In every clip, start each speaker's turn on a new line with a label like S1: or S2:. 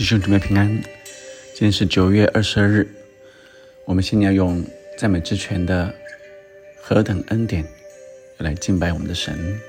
S1: 弟兄姊妹平安，今天是九月二十二日，我们先要用赞美之泉的何等恩典来敬拜我们的神。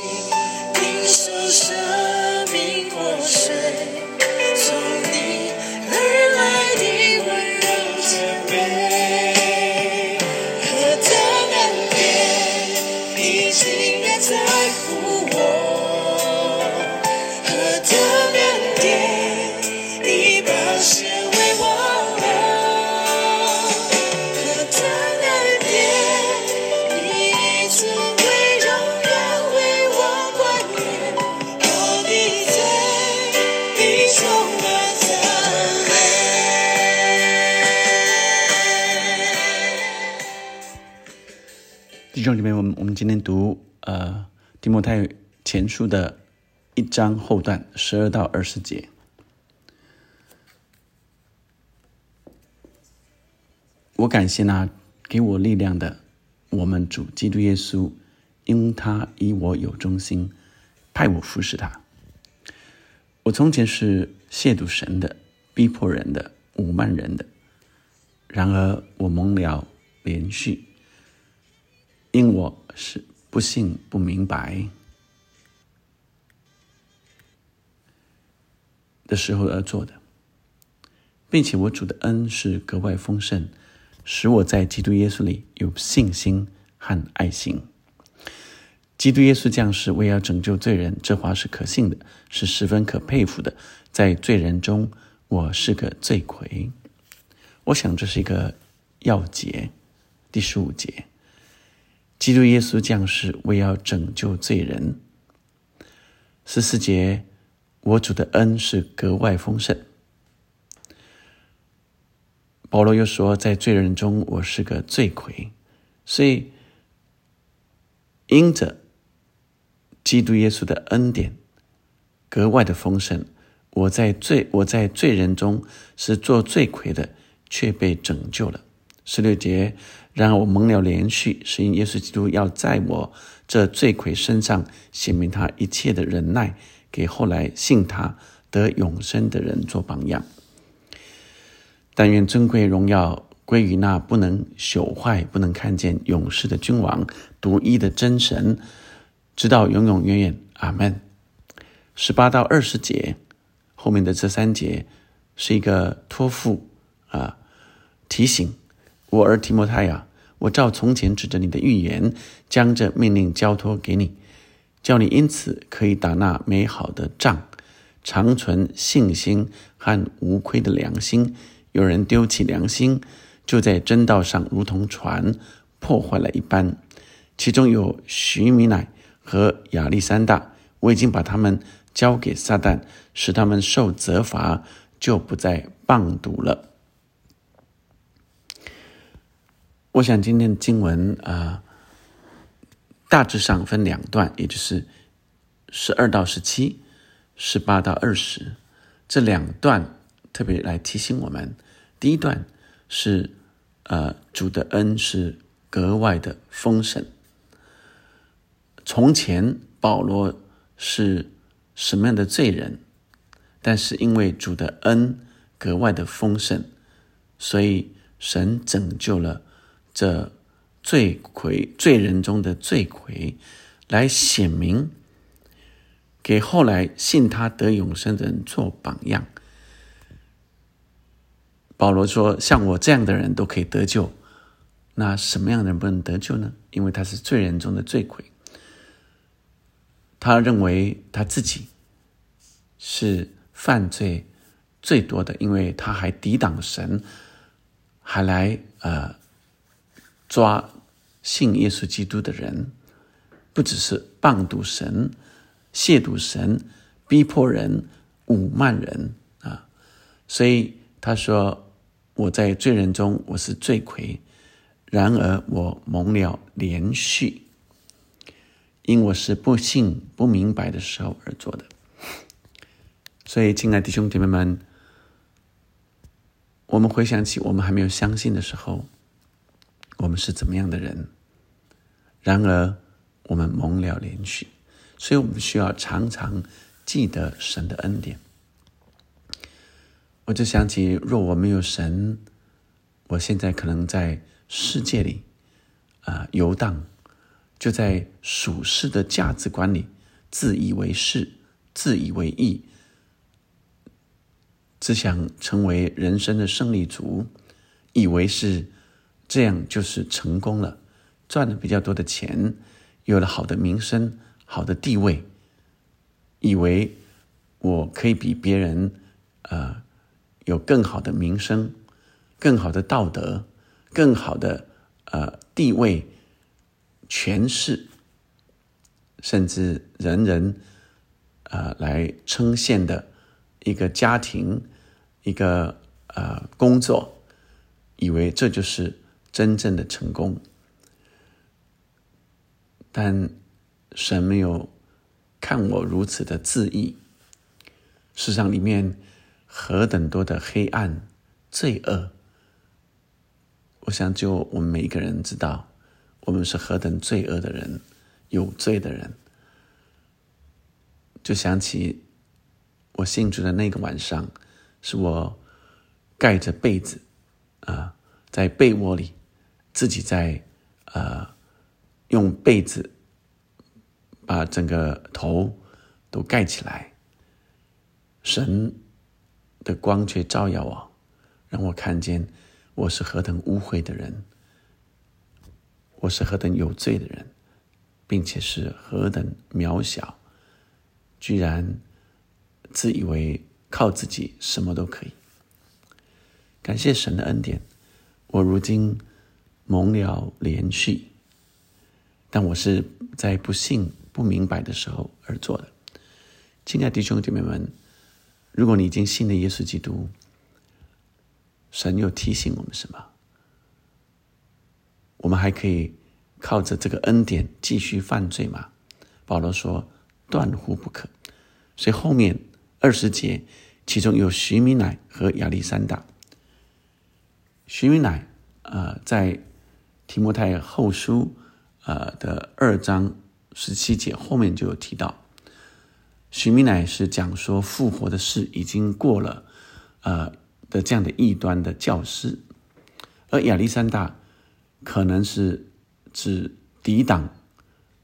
S2: 的心，
S1: 弟兄姊妹，我们我们今天读呃提摩太前书的一章后段十二到二十节。我感谢那给我力量的我们主基督耶稣，因他以我有忠心，派我服侍他。我从前是亵渎神的、逼迫人的、侮慢人的，然而我蒙了连续，因我是不信不明白的时候而做的，并且我主的恩是格外丰盛，使我在基督耶稣里有信心和爱心。基督耶稣降世为要拯救罪人，这话是可信的，是十分可佩服的。在罪人中，我是个罪魁。我想这是一个要节，第十五节。基督耶稣降世为要拯救罪人。十四节，我主的恩是格外丰盛。保罗又说，在罪人中我是个罪魁，所以因着基督耶稣的恩典格外的丰盛，我在罪我在罪人中是做罪魁的，却被拯救了。十六节，然而我蒙了连续，是因耶稣基督要在我这罪魁身上显明他一切的忍耐，给后来信他得永生的人做榜样。但愿尊贵荣耀归于那不能朽坏、不能看见永世的君王，独一的真神，直到永永远远。阿门。十八到二十节后面的这三节是一个托付啊提醒。我儿提摩太呀，我照从前指着你的预言，将这命令交托给你，叫你因此可以打那美好的仗，长存信心和无亏的良心。有人丢弃良心，就在真道上如同船破坏了一般。其中有徐米乃和亚历山大，我已经把他们交给撒旦，使他们受责罚，就不再谤读了。我想今天的经文啊、大致上分两段，也就是十二到十七、十八到二十这两段，特别来提醒我们。第一段是呃主的恩是格外的丰盛，从前保罗是什么样的罪人，但是因为主的恩格外的丰盛，所以神拯救了这罪魁罪人中的罪魁，来显明给后来信他得永生的人做榜样。保罗说：“像我这样的人都可以得救，那什么样的人不能得救呢？因为他是罪人中的罪魁。他认为他自己是犯罪最多的，因为他还抵挡神，还来呃抓信耶稣基督的人，不只是谤读神、亵渎神、逼迫人、侮慢人啊。所以他说。”我在罪人中，我是罪魁；然而我蒙了连续，因我是不信、不明白的时候而做的。所以，亲爱的弟兄姐妹们，我们回想起我们还没有相信的时候，我们是怎么样的人？然而，我们蒙了连续，所以我们需要常常记得神的恩典。我就想起，若我没有神，我现在可能在世界里啊游荡，就在属世的价值观里自以为是、自以为意，只想成为人生的胜利组，以为是这样就是成功了，赚了比较多的钱，有了好的名声、好的地位，以为我可以比别人啊。有更好的名声，更好的道德，更好的呃地位、权势，甚至人人呃来称羡的一个家庭、一个呃工作，以为这就是真正的成功，但神没有看我如此的自意，世上里面。何等多的黑暗、罪恶！我想，就我们每一个人知道，我们是何等罪恶的人，有罪的人。就想起我信主的那个晚上，是我盖着被子啊，在被窝里，自己在啊，用被子把整个头都盖起来，神。的光却照耀我，让我看见我是何等污秽的人，我是何等有罪的人，并且是何等渺小，居然自以为靠自己什么都可以。感谢神的恩典，我如今蒙了连续，但我是在不信、不明白的时候而做的。亲爱的弟兄姐妹们。如果你已经信了耶稣基督，神又提醒我们什么？我们还可以靠着这个恩典继续犯罪吗？保罗说：“断乎不可。”所以后面二十节，其中有徐米乃和亚历山大。徐米乃呃，在提摩太后书呃的二章十七节后面就有提到。徐米乃是讲说复活的事已经过了，呃的这样的异端的教师，而亚历山大可能是指抵挡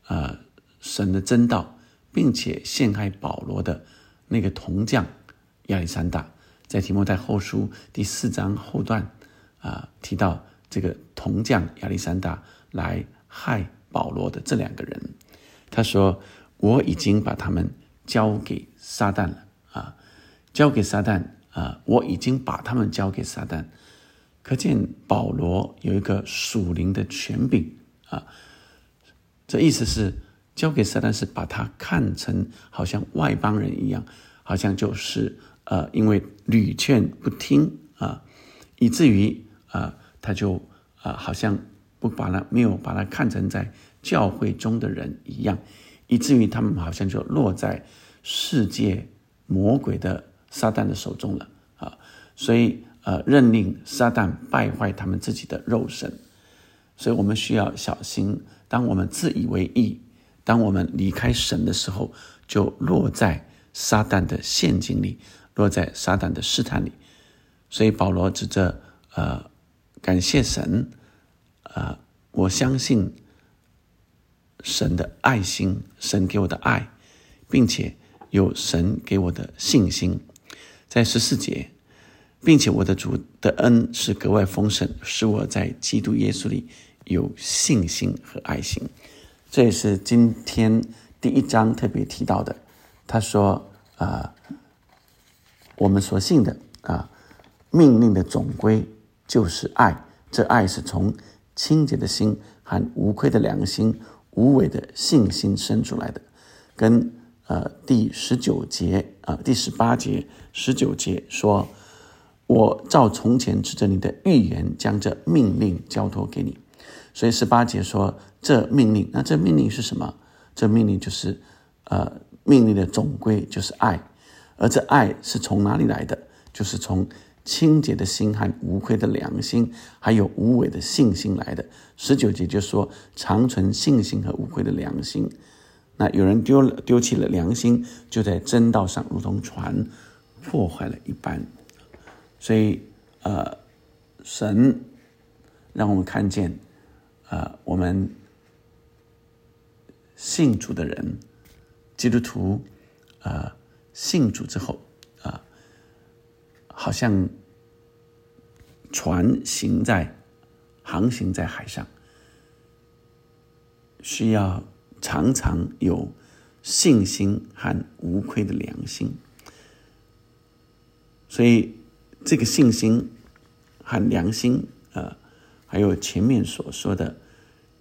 S1: 啊神的真道，并且陷害保罗的那个铜匠亚历山大，在提摩太后书第四章后段啊提到这个铜匠亚历山大来害保罗的这两个人，他说我已经把他们。交给撒旦了啊！交给撒旦啊！我已经把他们交给撒旦。可见保罗有一个属灵的权柄啊！这意思是交给撒旦，是把他看成好像外邦人一样，好像就是呃，因为屡劝不听啊，以至于啊，他就啊，好像不把他没有把他看成在教会中的人一样。以至于他们好像就落在世界魔鬼的撒旦的手中了啊！所以呃，任令撒旦败坏他们自己的肉身。所以我们需要小心，当我们自以为意，当我们离开神的时候，就落在撒旦的陷阱里，落在撒旦的试探里。所以保罗指着呃，感谢神，呃，我相信神的爱心，神给我的爱，并且有神给我的信心，在十四节，并且我的主的恩是格外丰盛，使我在基督耶稣里有信心和爱心。这也是今天第一章特别提到的。他说：“啊，我们所信的啊，命令的总归就是爱。这爱是从清洁的心和无愧的良心、无伪的信心生出来的。跟呃第十九节啊，第十八节、十九节说：‘我照从前指着你的预言，将这命令交托给你。’所以十八节说。”这命令，那这命令是什么？这命令就是，呃，命令的总归就是爱，而这爱是从哪里来的？就是从清洁的心和无愧的良心，还有无伪的信心来的。十九节就说，长存信心和无愧的良心。那有人丢了丢弃了良心，就在真道上如同船破坏了一般。所以，呃，神让我们看见，呃，我们。信主的人，基督徒，呃，信主之后，啊，好像船行在航行在海上，需要常常有信心和无愧的良心。所以，这个信心和良心，啊，还有前面所说的。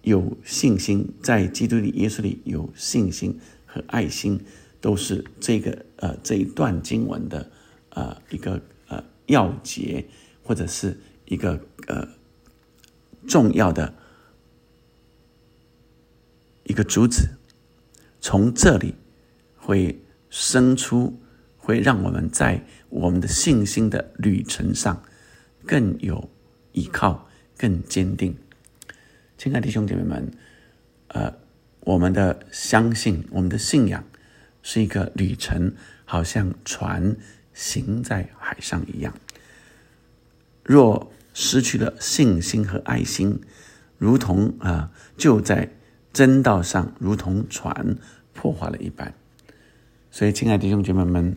S1: 有信心，在基督里、耶稣里有信心和爱心，都是这个呃这一段经文的呃一个呃要节，或者是一个呃重要的一个主旨。从这里会生出，会让我们在我们的信心的旅程上更有依靠，更坚定。亲爱的弟兄姐妹们，呃，我们的相信，我们的信仰是一个旅程，好像船行在海上一样。若失去了信心和爱心，如同啊，就在真道上，如同船破坏了一般。所以，亲爱的弟兄姐妹们，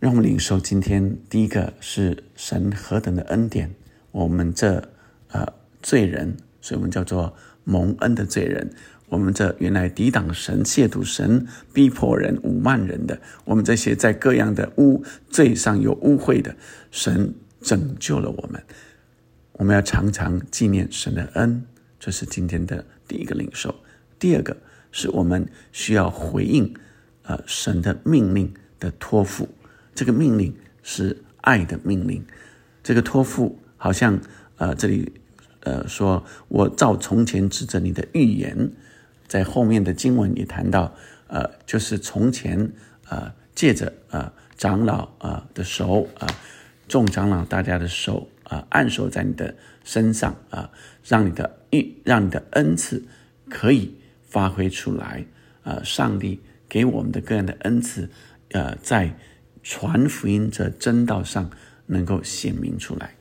S1: 让我们领受今天第一个是神何等的恩典，我们这呃。罪人，所以我们叫做蒙恩的罪人。我们这原来抵挡神、亵渎神、逼迫人、侮慢人的，我们这些在各样的污罪上有污秽的，神拯救了我们。我们要常常纪念神的恩，这是今天的第一个领受。第二个是我们需要回应，呃，神的命令的托付。这个命令是爱的命令。这个托付好像，呃，这里。呃，说我照从前指着你的预言，在后面的经文也谈到，呃，就是从前，呃，借着呃长老啊的手啊，众长老大家的手啊，按手在你的身上啊，让你的预，让你的恩赐可以发挥出来啊，上帝给我们的个人的恩赐，呃，在传福音这真道上能够显明出来，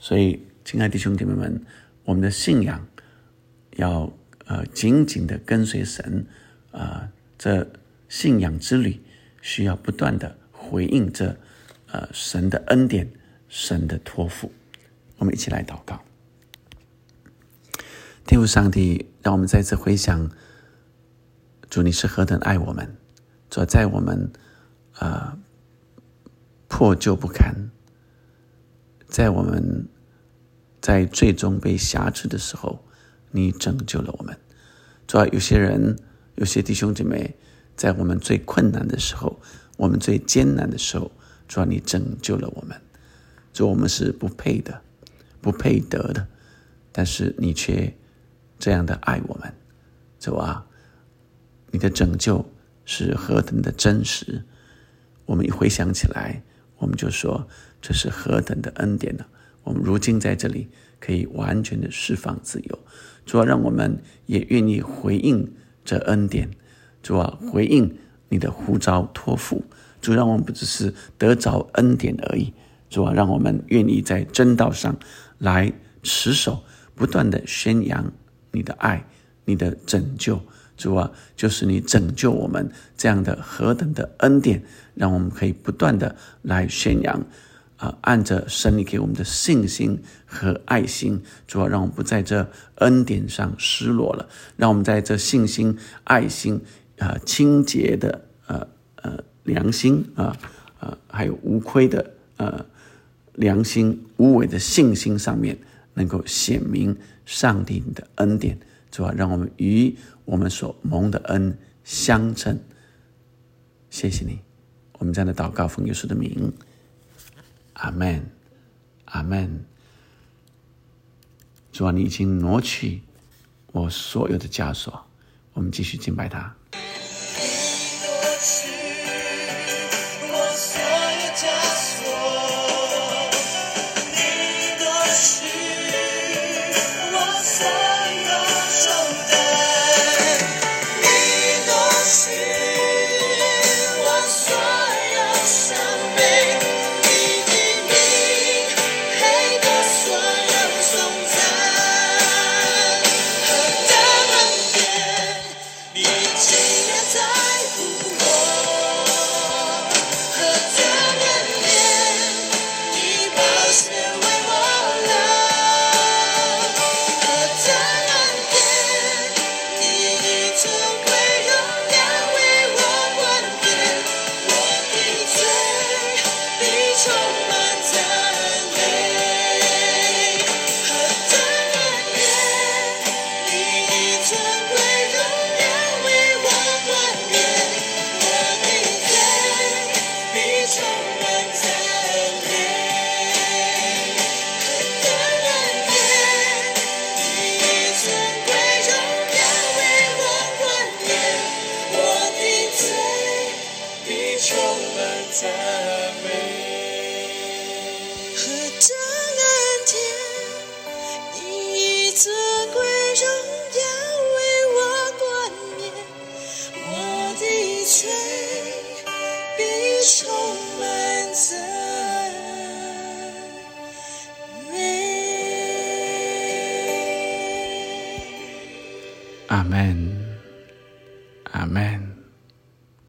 S1: 所以。亲爱的兄姐妹们，我们的信仰要呃紧紧的跟随神，啊，这信仰之旅需要不断的回应这呃神的恩典、神的托付。我们一起来祷告，天父上帝，让我们再次回想主你是何等爱我们，主在我们啊破旧不堪，在我们。在最终被辖制的时候，你拯救了我们。主要有些人，有些弟兄姐妹，在我们最困难的时候，我们最艰难的时候，主要你拯救了我们。主，我们是不配的，不配得的，但是你却这样的爱我们。主啊，你的拯救是何等的真实！我们一回想起来，我们就说这是何等的恩典呢？我们如今在这里可以完全的释放自由，主要让我们也愿意回应
S2: 这恩典，主啊，回应你的呼召托付，主让我们不只是得着恩典而已，主啊，让我们愿意在真道上来持守，不断的宣扬你的爱，你的拯救，主啊，就是你拯救我们这样的何等的恩典，让我们可以不断的来宣扬。啊，按着神你给我们的信心和爱心，主要让我们不在这恩典上失落了，让我们在这信心、爱心啊、清洁的呃呃良心啊啊，还有无亏的呃良心、无伪的信心上面，能够显明上帝你的恩典，主要让我们与我们所蒙的恩相称。谢谢你，我们这样的祷告奉耶稣的名。阿门，阿门。主啊，你已经挪去我所有的枷锁，我们继续敬拜他。